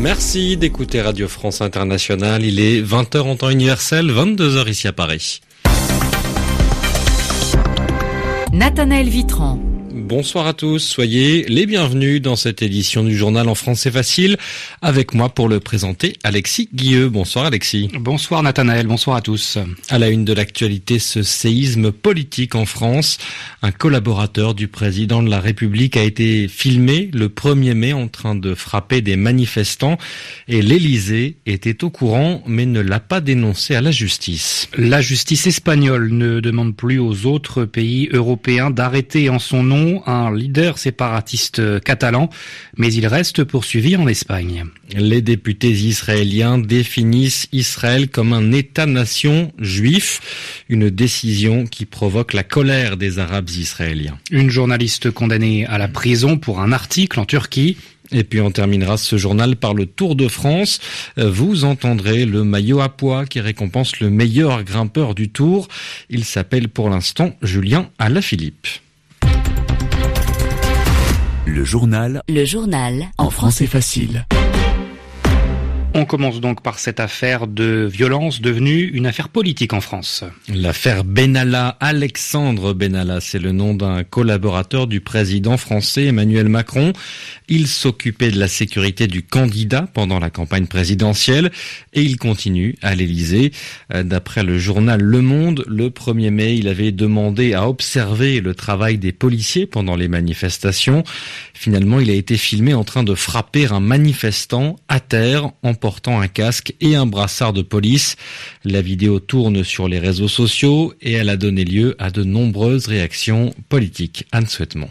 Merci d'écouter Radio France Internationale. Il est 20h en temps universel, 22h ici à Paris. Nathanaël Vitran. Bonsoir à tous, soyez les bienvenus dans cette édition du journal en français facile. Avec moi pour le présenter, Alexis Guilleux. Bonsoir Alexis. Bonsoir Nathanaël, bonsoir à tous. À la une de l'actualité, ce séisme politique en France. Un collaborateur du président de la République a été filmé le 1er mai en train de frapper des manifestants et l'Élysée était au courant mais ne l'a pas dénoncé à la justice. La justice espagnole ne demande plus aux autres pays européens d'arrêter en son nom un leader séparatiste catalan, mais il reste poursuivi en Espagne. Les députés israéliens définissent Israël comme un État-nation juif, une décision qui provoque la colère des Arabes israéliens. Une journaliste condamnée à la prison pour un article en Turquie. Et puis on terminera ce journal par le Tour de France. Vous entendrez le maillot à poids qui récompense le meilleur grimpeur du Tour. Il s'appelle pour l'instant Julien Alaphilippe. Le journal. Le journal. En français facile. On commence donc par cette affaire de violence devenue une affaire politique en France. L'affaire Benalla, Alexandre Benalla, c'est le nom d'un collaborateur du président français Emmanuel Macron. Il s'occupait de la sécurité du candidat pendant la campagne présidentielle et il continue à l'Élysée. D'après le journal Le Monde, le 1er mai, il avait demandé à observer le travail des policiers pendant les manifestations. Finalement, il a été filmé en train de frapper un manifestant à terre en portant un casque et un brassard de police. La vidéo tourne sur les réseaux sociaux et elle a donné lieu à de nombreuses réactions politiques. Anne Souhaitement.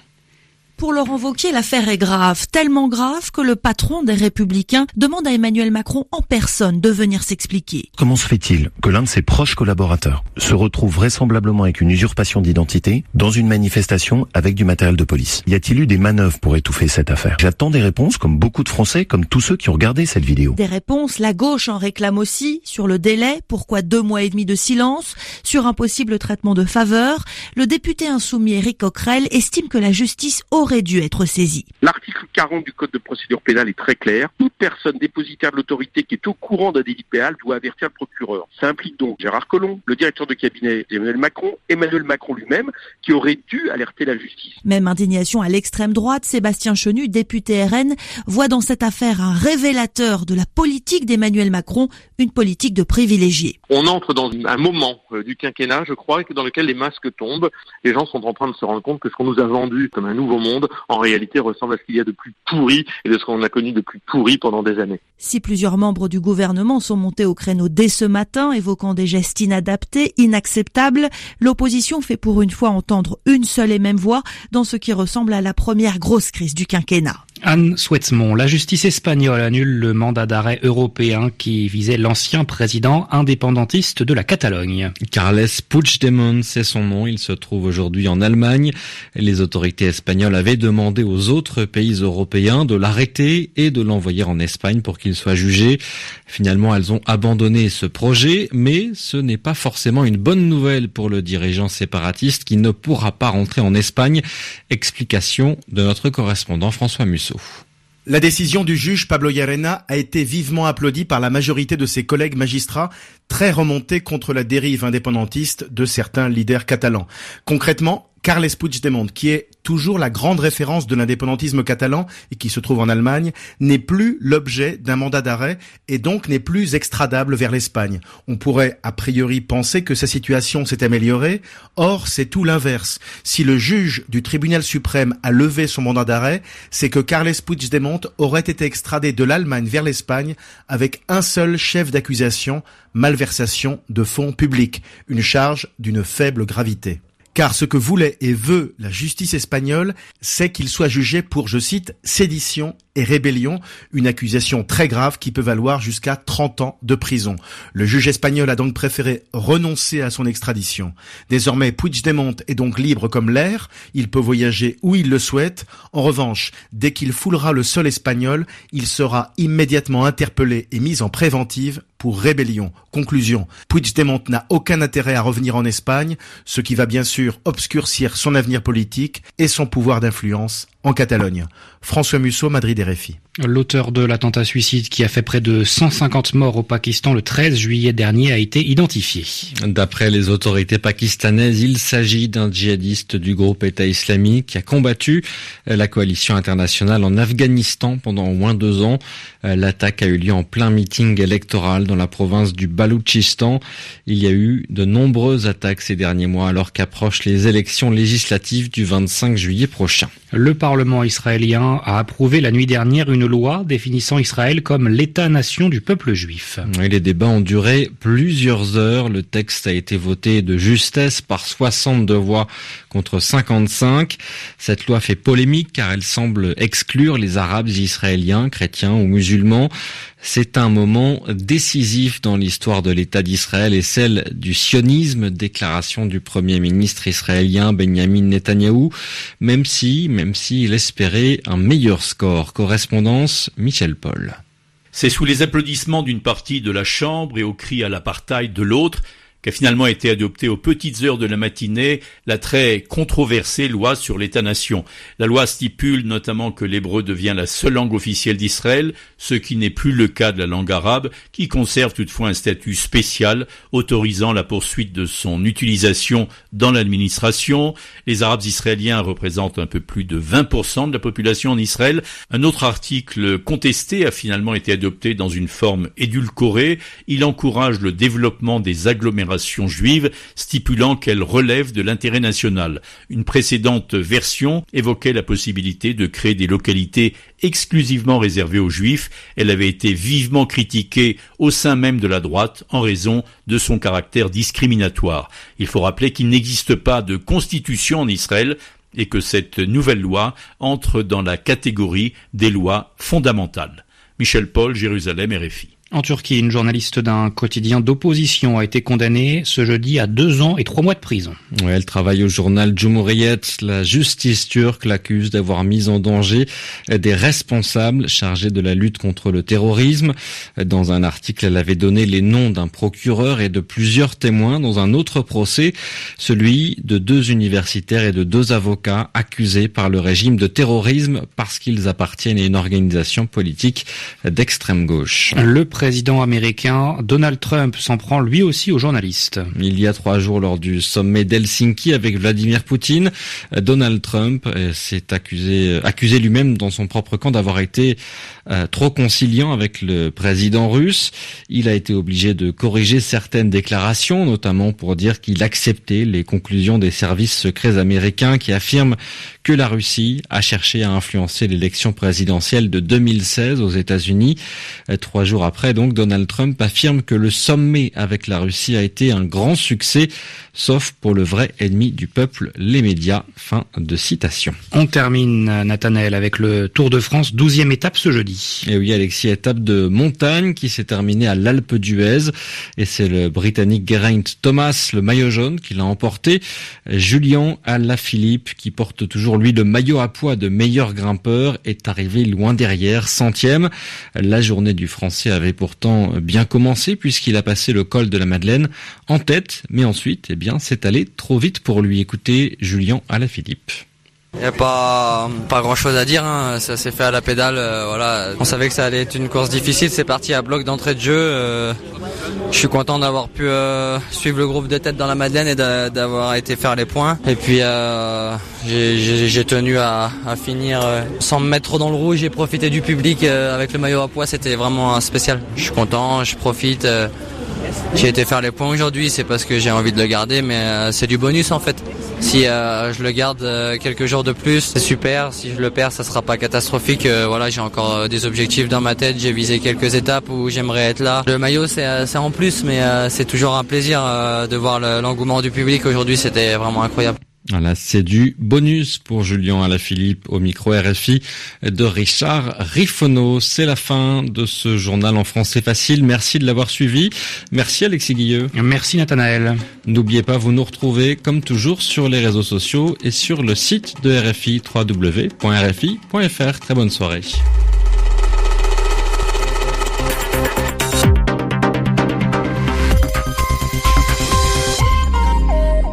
Pour Laurent Vauquier, l'affaire est grave, tellement grave que le patron des Républicains demande à Emmanuel Macron en personne de venir s'expliquer. Comment se fait-il que l'un de ses proches collaborateurs se retrouve vraisemblablement avec une usurpation d'identité dans une manifestation avec du matériel de police? Y a-t-il eu des manœuvres pour étouffer cette affaire? J'attends des réponses comme beaucoup de Français, comme tous ceux qui ont regardé cette vidéo. Des réponses, la gauche en réclame aussi, sur le délai, pourquoi deux mois et demi de silence, sur un possible traitement de faveur. Le député insoumis Éric Coquerel estime que la justice aurait aurait dû être saisi. L'article 40 du Code de procédure pénale est très clair. Toute personne dépositaire de l'autorité qui est au courant d'un délit pénal doit avertir le procureur. Ça implique donc Gérard Collomb, le directeur de cabinet d'Emmanuel Macron, Emmanuel Macron lui-même, qui aurait dû alerter la justice. Même indignation à l'extrême droite, Sébastien Chenu, député RN, voit dans cette affaire un révélateur de la politique d'Emmanuel Macron, une politique de privilégiés. On entre dans un moment du quinquennat, je crois, dans lequel les masques tombent. Les gens sont en train de se rendre compte que ce qu'on nous a vendu comme un nouveau monde en réalité ressemble à ce qu'il y a de plus pourri et de ce qu'on a connu de plus pourri pendant des années. Si plusieurs membres du gouvernement sont montés au créneau dès ce matin, évoquant des gestes inadaptés, inacceptables, l'opposition fait pour une fois entendre une seule et même voix dans ce qui ressemble à la première grosse crise du quinquennat. Anne Souhaitemont, la justice espagnole annule le mandat d'arrêt européen qui visait l'ancien président indépendantiste de la Catalogne. Carles Puigdemont, c'est son nom. Il se trouve aujourd'hui en Allemagne. Les autorités espagnoles avaient demandé aux autres pays européens de l'arrêter et de l'envoyer en Espagne pour qu'il soit jugé. Finalement, elles ont abandonné ce projet, mais ce n'est pas forcément une bonne nouvelle pour le dirigeant séparatiste qui ne pourra pas rentrer en Espagne. Explication de notre correspondant François La décision du juge Pablo Llarena a été vivement applaudie par la majorité de ses collègues magistrats, très remontés contre la dérive indépendantiste de certains leaders catalans. Concrètement, Carles Puigdemont, qui est toujours la grande référence de l'indépendantisme catalan et qui se trouve en Allemagne, n'est plus l'objet d'un mandat d'arrêt et donc n'est plus extradable vers l'Espagne. On pourrait a priori penser que sa situation s'est améliorée, or c'est tout l'inverse. Si le juge du tribunal suprême a levé son mandat d'arrêt, c'est que Carles Puigdemont aurait été extradé de l'Allemagne vers l'Espagne avec un seul chef d'accusation, malversation de fonds publics, une charge d'une faible gravité. Car ce que voulait et veut la justice espagnole, c'est qu'il soit jugé pour, je cite, sédition rébellion, une accusation très grave qui peut valoir jusqu'à 30 ans de prison. Le juge espagnol a donc préféré renoncer à son extradition. Désormais, Puigdemont est donc libre comme l'air, il peut voyager où il le souhaite. En revanche, dès qu'il foulera le sol espagnol, il sera immédiatement interpellé et mis en préventive pour rébellion. Conclusion, Puigdemont n'a aucun intérêt à revenir en Espagne, ce qui va bien sûr obscurcir son avenir politique et son pouvoir d'influence en Catalogne. François Musso, Madrid RFI. L'auteur de l'attentat suicide qui a fait près de 150 morts au Pakistan le 13 juillet dernier a été identifié. D'après les autorités pakistanaises, il s'agit d'un djihadiste du groupe État islamique qui a combattu la coalition internationale en Afghanistan pendant au moins deux ans. L'attaque a eu lieu en plein meeting électoral dans la province du Baloutchistan. Il y a eu de nombreuses attaques ces derniers mois alors qu'approchent les élections législatives du 25 juillet prochain. Le Parlement israélien a approuvé la nuit dernière une loi définissant Israël comme l'État-nation du peuple juif. les débats ont duré plusieurs heures. Le texte a été voté de justesse par 62 voix contre 55. Cette loi fait polémique car elle semble exclure les Arabes israéliens, chrétiens ou musulmans. C'est un moment décisif dans l'histoire de l'État d'Israël et celle du sionisme, déclaration du Premier ministre israélien Benjamin Netanyahou, même si, même s'il espérait un meilleur score. Correspondance Michel Paul. C'est sous les applaudissements d'une partie de la Chambre et au cri à l'apartheid de l'autre qu'a finalement été adoptée aux petites heures de la matinée la très controversée loi sur l'État-nation. La loi stipule notamment que l'hébreu devient la seule langue officielle d'Israël, ce qui n'est plus le cas de la langue arabe, qui conserve toutefois un statut spécial autorisant la poursuite de son utilisation dans l'administration. Les Arabes israéliens représentent un peu plus de 20% de la population en Israël. Un autre article contesté a finalement été adopté dans une forme édulcorée. Il encourage le développement des agglomérations juive, stipulant qu'elle relève de l'intérêt national. Une précédente version évoquait la possibilité de créer des localités exclusivement réservées aux juifs. Elle avait été vivement critiquée au sein même de la droite en raison de son caractère discriminatoire. Il faut rappeler qu'il n'existe pas de constitution en Israël et que cette nouvelle loi entre dans la catégorie des lois fondamentales. Michel Paul, Jérusalem, RFI. En Turquie, une journaliste d'un quotidien d'opposition a été condamnée ce jeudi à deux ans et trois mois de prison. elle travaille au journal Cumhuriyet. La justice turque l'accuse d'avoir mis en danger des responsables chargés de la lutte contre le terrorisme. Dans un article, elle avait donné les noms d'un procureur et de plusieurs témoins dans un autre procès, celui de deux universitaires et de deux avocats accusés par le régime de terrorisme parce qu'ils appartiennent à une organisation politique d'extrême gauche. Le président américain Donald Trump s'en prend lui aussi aux journalistes. Il y a trois jours lors du sommet d'Helsinki avec Vladimir Poutine, Donald Trump euh, s'est accusé, euh, accusé lui-même dans son propre camp d'avoir été euh, trop conciliant avec le président russe. Il a été obligé de corriger certaines déclarations, notamment pour dire qu'il acceptait les conclusions des services secrets américains qui affirment que la Russie a cherché à influencer l'élection présidentielle de 2016 aux États-Unis. Trois jours après, donc, Donald Trump affirme que le sommet avec la Russie a été un grand succès, sauf pour le vrai ennemi du peuple, les médias. Fin de citation. On termine, Nathanaël, avec le Tour de France, 12e étape ce jeudi. Et oui, Alexis, étape de montagne qui s'est terminée à l'Alpe d'Huez. Et c'est le Britannique Geraint Thomas, le maillot jaune, qui l'a emporté. Julien Alaphilippe, qui porte toujours lui le maillot à poids de meilleur grimpeur, est arrivé loin derrière, centième. La journée du Français avait pourtant bien commencé puisqu'il a passé le col de la Madeleine en tête, mais ensuite, eh bien, c'est allé trop vite pour lui. écouter Julien Alaphilippe. Il n'y a pas, pas grand chose à dire, hein. ça s'est fait à la pédale. Euh, voilà. On savait que ça allait être une course difficile, c'est parti à bloc d'entrée de jeu. Euh, je suis content d'avoir pu euh, suivre le groupe de tête dans la Madeleine et d'avoir été faire les points. Et puis j'ai tenu à, à finir sans me mettre trop dans le rouge. J'ai profité du public avec le maillot à poids, c'était vraiment spécial. Je suis content, je profite. J'ai été faire les points aujourd'hui, c'est parce que j'ai envie de le garder, mais c'est du bonus en fait. Si euh, je le garde euh, quelques jours de plus, c'est super. Si je le perds, ça sera pas catastrophique. Euh, voilà, j'ai encore des objectifs dans ma tête. J'ai visé quelques étapes où j'aimerais être là. Le maillot, c'est en plus, mais c'est toujours un plaisir de voir l'engouement du public. Aujourd'hui, c'était vraiment incroyable. Voilà, c'est du bonus pour Julien Alaphilippe au micro RFI de Richard Riffono. C'est la fin de ce journal en français facile. Merci de l'avoir suivi. Merci Alexis Guilleux. Merci Nathanaël. N'oubliez pas, vous nous retrouvez comme toujours sur les réseaux sociaux et sur le site de RFI www.rfi.fr. Très bonne soirée.